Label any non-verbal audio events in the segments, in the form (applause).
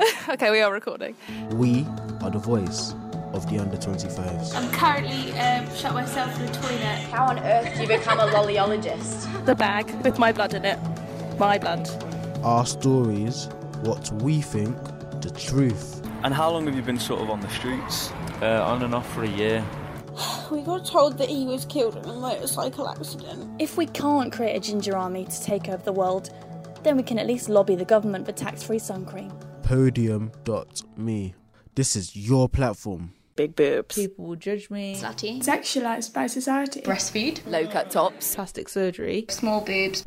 (laughs) okay, we are recording. We are the voice of the under 25s. I'm currently um, shut myself in the toilet. How on earth do you become a lollyologist? The bag with my blood in it. My blood. Our stories, what we think, the truth. And how long have you been sort of on the streets? Uh, on and off for a year. (sighs) We got told that he was killed in a motorcycle accident. If we can't create a ginger army to take over the world, then we can at least lobby the government for tax free sun cream. Podium.me. This is your platform. Big boobs. People will judge me. Slutty. Sexualized by society. Breastfeed. Low cut tops. Plastic surgery. Small boobs.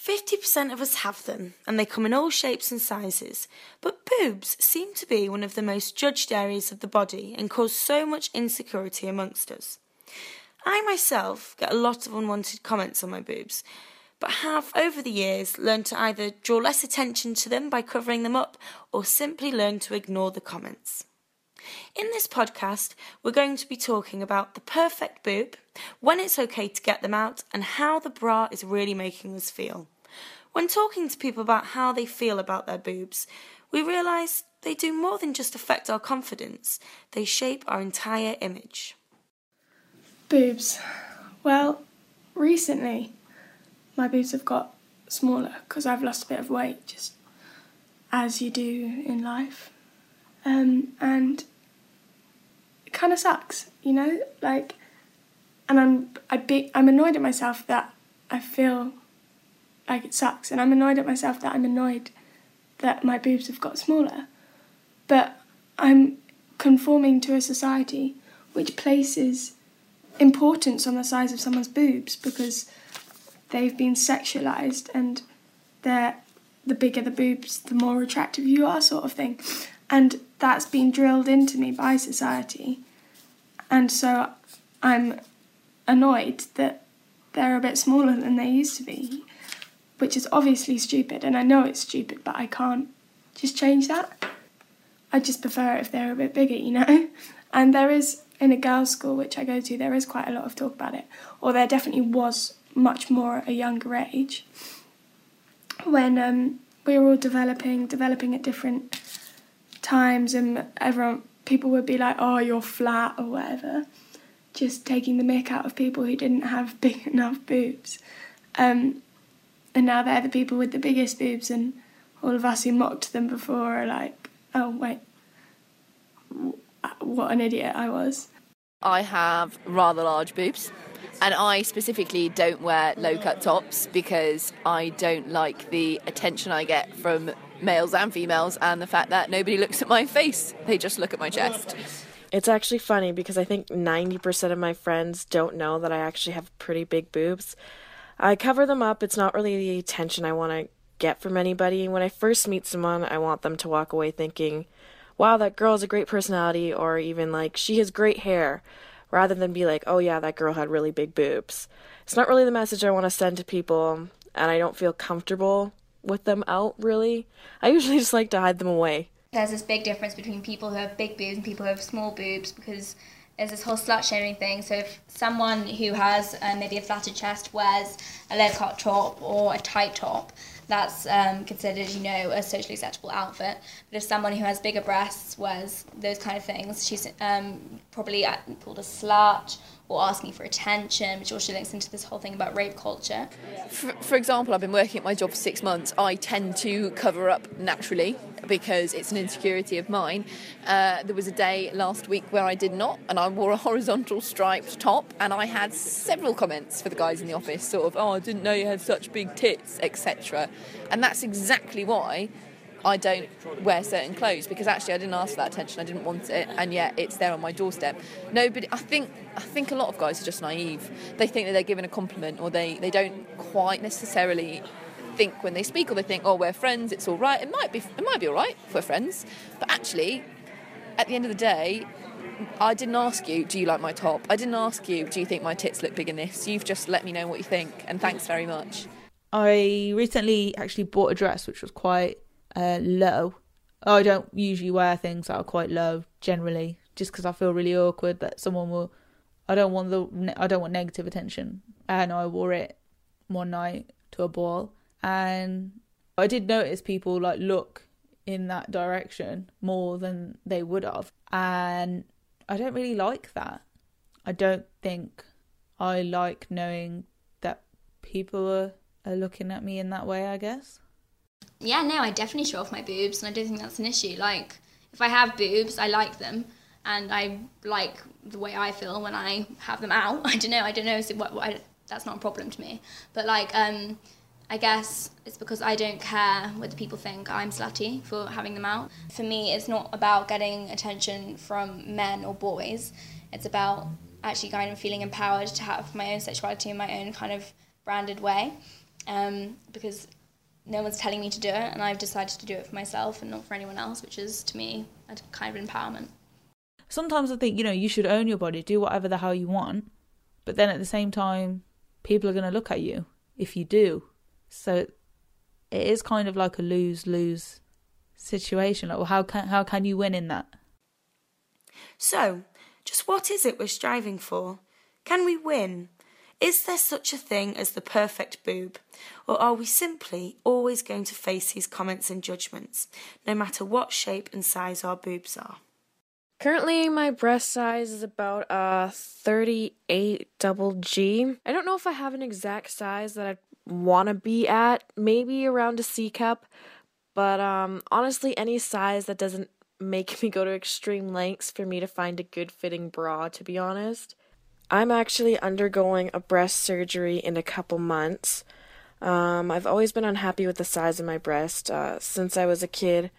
50% of us have them, and they come in all shapes and sizes. But boobs seem to be one of the most judged areas of the body and cause so much insecurity amongst us. I myself get a lot of unwanted comments on my boobs, but have over the years learned to either draw less attention to them by covering them up or simply learn to ignore the comments. In this podcast, we're going to be talking about the perfect boob, when it's okay to get them out, and how the bra is really making us feel. When talking to people about how they feel about their boobs, we realise they do more than just affect our confidence, they shape our entire image. Boobs. Well, recently, my boobs have got smaller because I've lost a bit of weight, just as you do in life. Um, and it kind of sucks, you know, like, and I'm I be I'm annoyed at myself that I feel like it sucks, and I'm annoyed at myself that I'm annoyed that my boobs have got smaller, but I'm conforming to a society which places importance on the size of someone's boobs because they've been sexualized and they're the bigger the boobs, the more attractive you are, sort of thing. And that's been drilled into me by society. And so I'm annoyed that they're a bit smaller than they used to be, which is obviously stupid. And I know it's stupid, but I can't just change that. I just prefer it if they're a bit bigger, you know? (laughs) And there is, in a girls' school which I go to, there is quite a lot of talk about it. Or there definitely was much more at a younger age when um, we were all developing, developing at different times, and everyone, people would be like, "Oh, you're flat" or whatever, just taking the mick out of people who didn't have (laughs) big enough boobs. Um, and now they're the people with the biggest boobs, and all of us who mocked them before are like, "Oh, wait, what an idiot I was." I have rather large boobs. And I specifically don't wear low cut tops because I don't like the attention I get from males and females and the fact that nobody (laughs) looks at my face, they just look at my chest. It's actually funny because I think 90% of my friends don't know that I actually have pretty big boobs. I cover them up, it's not really the attention I want to get from anybody. When I first meet someone, I want them to walk away thinking, wow, that girl has a great personality, or even like, she has great hair rather than be like, oh yeah, that girl had really big boobs. It's not really the message I want to send to people, and I don't feel comfortable with them out really. I usually (laughs) just like to hide them away. There's this big difference between people who have big boobs and people who have small boobs because there's this whole slut shaming thing. So if someone who has uh, maybe a flatter chest wears a low cut top or a tight top, that's um, considered, you know, a socially acceptable outfit. But if someone who has bigger breasts wears those kind of things, she's um, probably called a slut or asking for attention, which also links into this whole thing about rape culture. For, for, example, I've been working at my job for six months. I tend to cover up naturally because it's an insecurity of mine. Uh, there was a day last week where I did not, and I wore a horizontal striped top, and I had several comments for the guys in the office, sort of, "Oh, I didn't know you had such big tits," etc. And that's exactly why I don't wear certain clothes because actually I didn't ask for that attention. I didn't want it, and yet it's there on my doorstep. Nobody. I think. I think a lot of guys are just naive. They think that they're given a compliment, or they they don't quite necessarily think when they speak, or they think, "Oh, we're friends. It's all right." It might be. It might be all right if we're friends, but actually, at the end of the day, I didn't ask you, do you like my top? I didn't ask you, do you think my tits look big in this? You've just let me know what you think, and thanks very much. I recently actually bought a dress which was quite uh, low. I don't usually wear things that are quite low generally, just because I feel really awkward that someone will. I don't want the. I don't want negative attention, and I wore it one night to a ball, and I did notice people like look in that direction more than they would have, and I don't really like that. I don't think I like knowing that people are, are looking at me in that way, I guess. Yeah, no, I definitely show off my boobs, and I don't think that's an issue. Like, if I have boobs, I like them, and I like the way I feel when I have them out. (laughs) I don't know, I don't know, so what, what I, that's not a problem to me. But, like, um, I guess it's because I don't care whether people think I'm slutty for having them out. For me, it's not about getting attention from men or boys. It's about actually kind of feeling empowered to have my own sexuality in my own kind of branded way. Um, because no one's telling me to do it, and I've decided to do it for myself and not for anyone else, which is to me a kind of empowerment. Sometimes I think, you know, you should own your body, do whatever the hell you want, but then at the same time, people are going to look at you if you do so it is kind of like a lose lose situation. Like, well, how can how can you win in that? So, just what is it we're striving for? Can we win? Is there such a thing as the perfect boob? Or are we simply always going to face these comments and judgments, no matter what shape and size our boobs are? Currently, my breast size is about a 38 double G. I don't know if I have an exact size that I'd want to be at, maybe around a C cup. But um, honestly, any size that doesn't make (laughs) me go to extreme lengths for me to find a good fitting bra, to be honest. I'm actually undergoing a breast surgery in a couple months. Um, I've always been unhappy with the size of my breast uh, since I was a kid.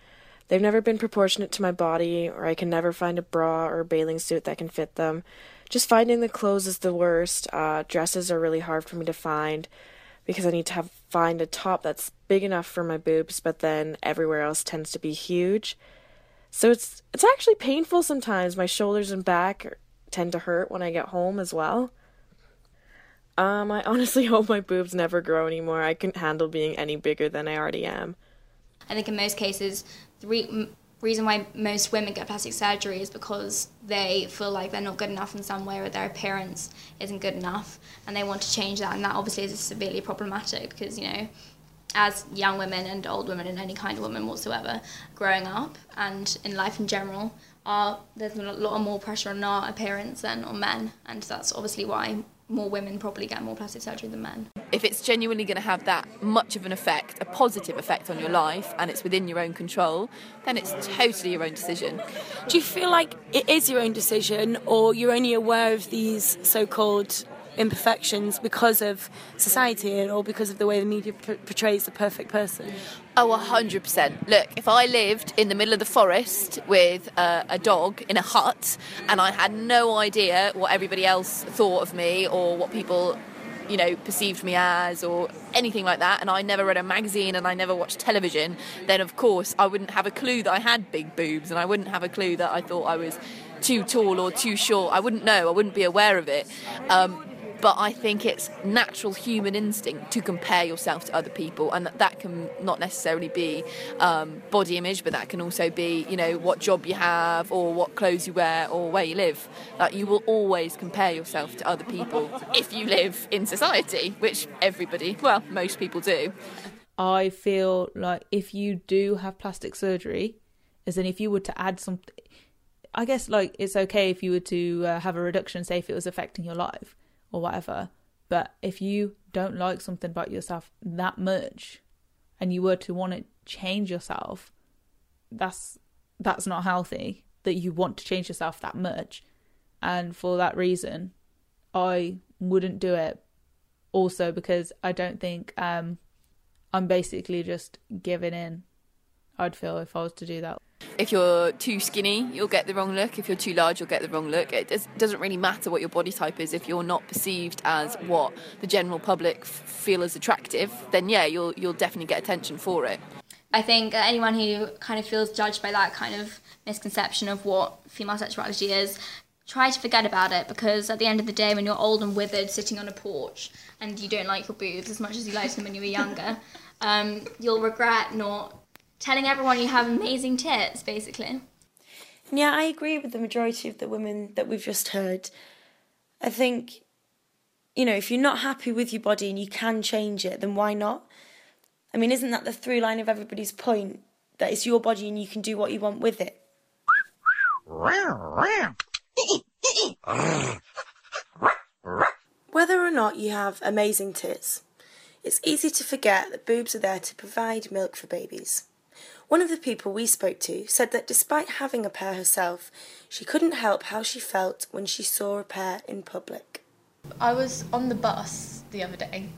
They've never been proportionate to my body, or I can never find a bra or a bathing suit that can fit them. Just finding the clothes is the worst. Uh, dresses are really hard for me to find because I need to have find a top that's big enough for my boobs, but then everywhere else tends to be huge. So it's it's actually painful sometimes. My shoulders and back tend to hurt when I get home as well. Um, I honestly (laughs) hope my boobs never grow anymore. I couldn't handle being any bigger than I already am. I think in most cases, the re- reason why most women get plastic surgery is because they feel like they're not good enough in some way or their appearance isn't good enough and they want to change that and that obviously is severely problematic because you know as young women and old women and any kind of woman whatsoever growing up and in life in general are there's a lot more pressure on our appearance than on men and that's obviously why more women probably get more plastic surgery than men. If it's genuinely going to have that much of an effect, a positive effect on your life, and it's within your own control, then it's totally your own decision. Do you feel like it is your own decision, or you're only aware of these so called imperfections because of society or because of the way the media portrays the perfect person? Oh, 100%. Look, if I lived in the middle of the forest with uh, a dog in a hut and I had no idea what everybody else thought of me or what people you know, perceived me as or anything like that, and I never read a magazine and I never watched television, then of course I wouldn't have a clue that I had big boobs and I wouldn't have a clue that I thought I was too tall or too short. I wouldn't know, I wouldn't be aware of it. Um, but I think it's natural human instinct to compare yourself to other people, and that can not necessarily be um, body image, but that can also be, you know, what job you have, or what clothes you wear, or where you live. That you will always compare yourself to other people if you live in society, which everybody, well, most people do. I feel like if you do have plastic surgery, as in if you were to add something, I guess like it's okay if you were to uh, have a reduction, say if it was affecting your life or whatever. But if you don't like something about yourself that much and you were to want to change yourself, that's that's not healthy that you want to change yourself that much. And for that reason, I wouldn't do it. Also because I don't think um I'm basically just giving in. I'd feel if I was to do that. If you're too skinny, you'll get the wrong look. If you're too large, you'll get the wrong look. It does, doesn't really matter what your body type is. If you're not perceived as what the general public feel as attractive, then yeah, you'll you'll definitely get attention for it. I think anyone who kind of feels judged by that kind of misconception of what female sexuality is, try to forget about it because at the end of the day, when you're old and withered sitting on a porch and you don't like your boobs as much as you liked them when you were younger, (laughs) um, you'll regret not telling everyone you have amazing tits, basically. Yeah, I agree with the majority of the women that we've just heard. I think, you know, if you're not happy with your body and you can change it, then why not? I mean, isn't that the through line of everybody's point? That it's your body and you can do what you want with it. Whether or not you have amazing tits, it's easy to forget that boobs are there to provide milk for babies. One of the people we spoke to said that despite having a pair herself, she couldn't help how she felt when she saw a pair in public. I was on the bus the other day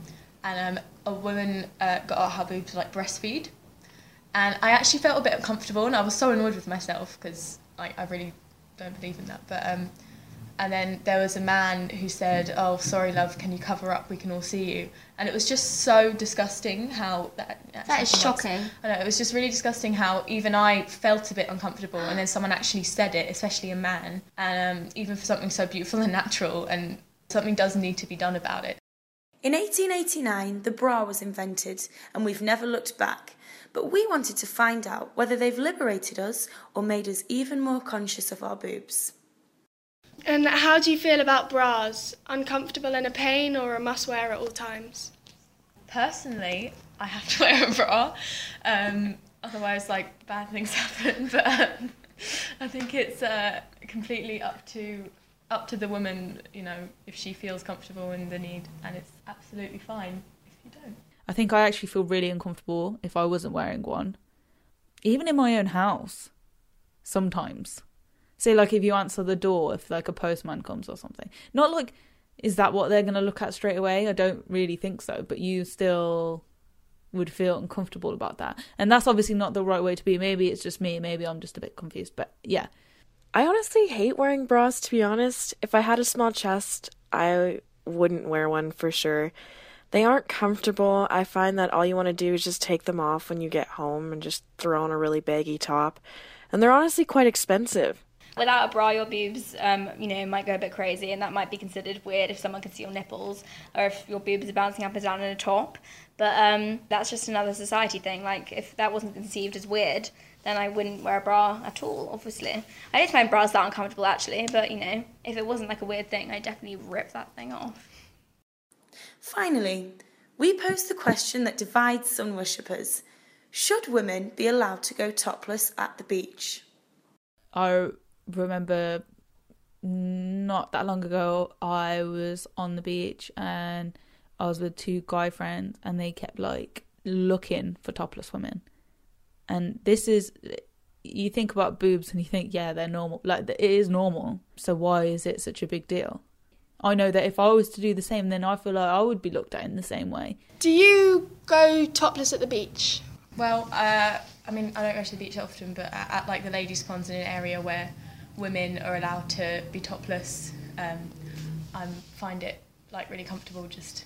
and um, a woman uh, got out her boobs to like breastfeed. And I actually felt a bit uncomfortable and I was so annoyed with myself because like, I really don't believe in that. But um, and then there was a man who said, "Oh, sorry, love, can you cover up? We can all see you." And it was just so disgusting how that. That is shocking. I know it was just really disgusting how even I felt a bit uncomfortable, and then someone actually said it, especially a man, and um, even for something so beautiful and natural, and something does need to be done about it. In 1889, the bra was invented, and we've never looked back. But we wanted to find out whether they've liberated us or made us even more conscious of our boobs. And how do you feel about bras? Uncomfortable and a pain or a must wear at all times? Personally, I have to (laughs) wear a bra. Um, otherwise, like bad things (laughs) happen. But um, I think it's uh, completely up to up to the woman. You know, if she feels comfortable in the need, and it's absolutely fine if you don't. I think I actually feel really uncomfortable if I wasn't wearing one, even in my own house. Sometimes say like if you answer the door if like a postman comes or something. Not like is that what they're going to look at straight away? I don't really think so but you still would feel uncomfortable about that. And that's obviously not the right way to be. Maybe it's just me. Maybe i'm just a bit confused but yeah. I honestly hate wearing bras to be honest. If i had a small chest i wouldn't wear one for sure. They aren't comfortable. I find that all you want to do is just take them off when you get home and just throw on a really baggy top. And they're honestly quite expensive without a bra, your boobs, um, you know, might go a bit crazy, and that might be considered weird if someone can see your nipples or if your boobs are bouncing up and down in a top. But um, that's just another society thing. Like, if that wasn't conceived as weird, then I wouldn't wear a bra at all, obviously. I don't find bras that uncomfortable, actually, but, you know, if it wasn't like a weird thing, I'd definitely rip that thing off. Finally, we pose the question that divides sun worshippers. Should women be allowed to go topless at the beach? I remember not that long ago, I was on the beach and I was with two guy friends, and they kept like looking for topless women. And this is, you think about boobs and you think, yeah, they're normal. Like, it is normal. So why is it such a big deal? I know that if I was to do the same, then I feel like I would be looked at in the same way. Do you go topless at the beach? Well, uh, I mean, I don't go to the beach often, but at, at like the ladies' ponds in an area where women are allowed to be topless. Um, I find it like really comfortable just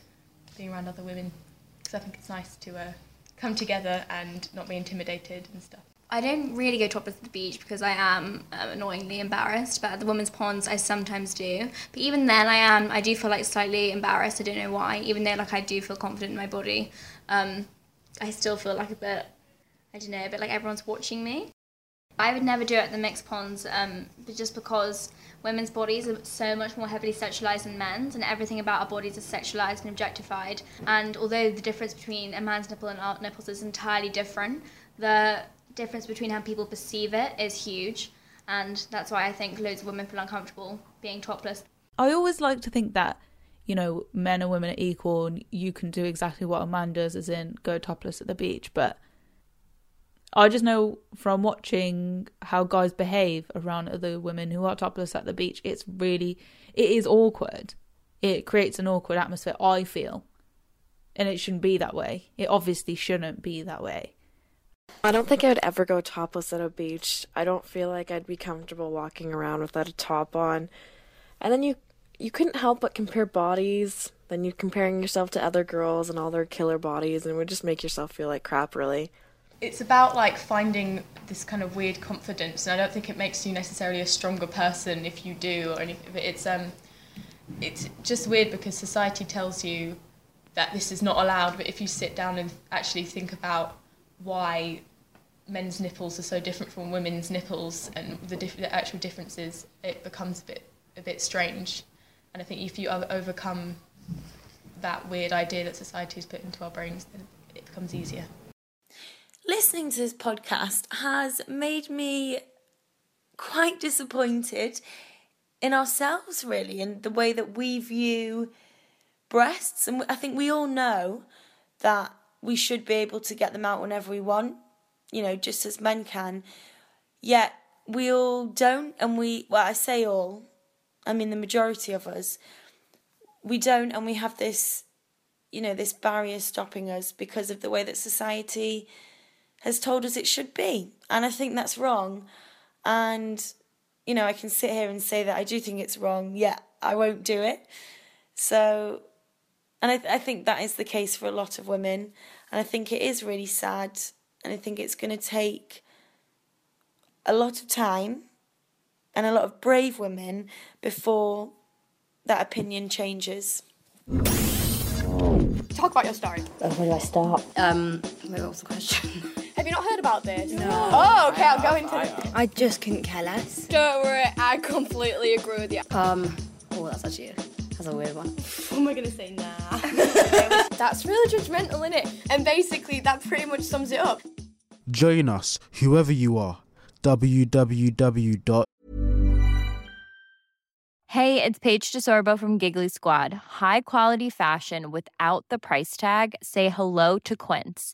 being around other women because I think it's nice to uh, come together and not be intimidated and stuff. I don't really go topless at the beach because I am um, annoyingly embarrassed, but at the women's ponds I sometimes do. But even then, I am I do feel like slightly embarrassed. I don't know why. Even though like I do feel confident in my body, um, I still feel like a bit I don't know, a bit like everyone's watching me. I would never do it at the mixed ponds, um, just because women's bodies are so much more heavily sexualized than men's, and everything about our bodies is sexualized and objectified. And although the difference between a man's nipple and our nipples is entirely different, the difference between how people perceive it is huge. And that's why I think loads of women feel uncomfortable being topless. I always like to think that, you know, men and women are equal and you can do exactly what a man does, as in go topless at the beach. But I just know from watching how guys behave around other women who are topless at the beach, it's really, it is awkward. It creates an awkward atmosphere, I feel. And it shouldn't be that way. It obviously shouldn't be that way. I don't think I would ever go topless at a beach. I don't feel like I'd be comfortable walking around without a top on. And then you you couldn't help but compare bodies. Then you're comparing yourself to other girls and all their killer bodies, and it would just make yourself feel like crap, really. It's about like finding this kind of weird confidence, and I don't think it makes you necessarily a stronger person if you do or anything. But it's um, it's just weird because society tells you that this is not allowed. But if you sit down and actually think about why men's nipples are so different from women's nipples and the, diff- the actual differences, it becomes a bit a bit strange. And I think if you overcome that weird idea that society has put into our brains, then it becomes easier. Listening to this podcast has made me quite disappointed in ourselves, really, and the way that we view breasts. And I think we all know that we should be able to get them out whenever we want, you know, just as men can. Yet we all don't, and we, well, I say all, I mean the majority of us, we don't, and we have this, you know, this barrier stopping us because of the way that society has told us it should be. And I think that's wrong. And, you know, I can sit here and say that I do think it's wrong. Yeah, I won't do it. So, and I, th- I think that is the case for a lot of women. And I think it is really sad. And I think it's going to take a lot of time and a lot of brave women before that opinion changes. Talk about your story. where do I start? Um, wait, what was the question? (laughs) Have you not heard about this? No. Oh, okay, I'll go into it. I just couldn't care less. Don't worry, I completely agree with you. Um, oh, that's actually a, that's a weird one. What am I gonna say? Nah. (laughs) (laughs) That's really judgmental, innit? And basically, that pretty much sums it up. Join us, whoever you are. www. Hey, it's Paige DeSorbo from Giggly Squad. High quality fashion without the price tag. Say hello to Quince.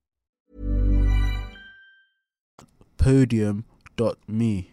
Podium.me.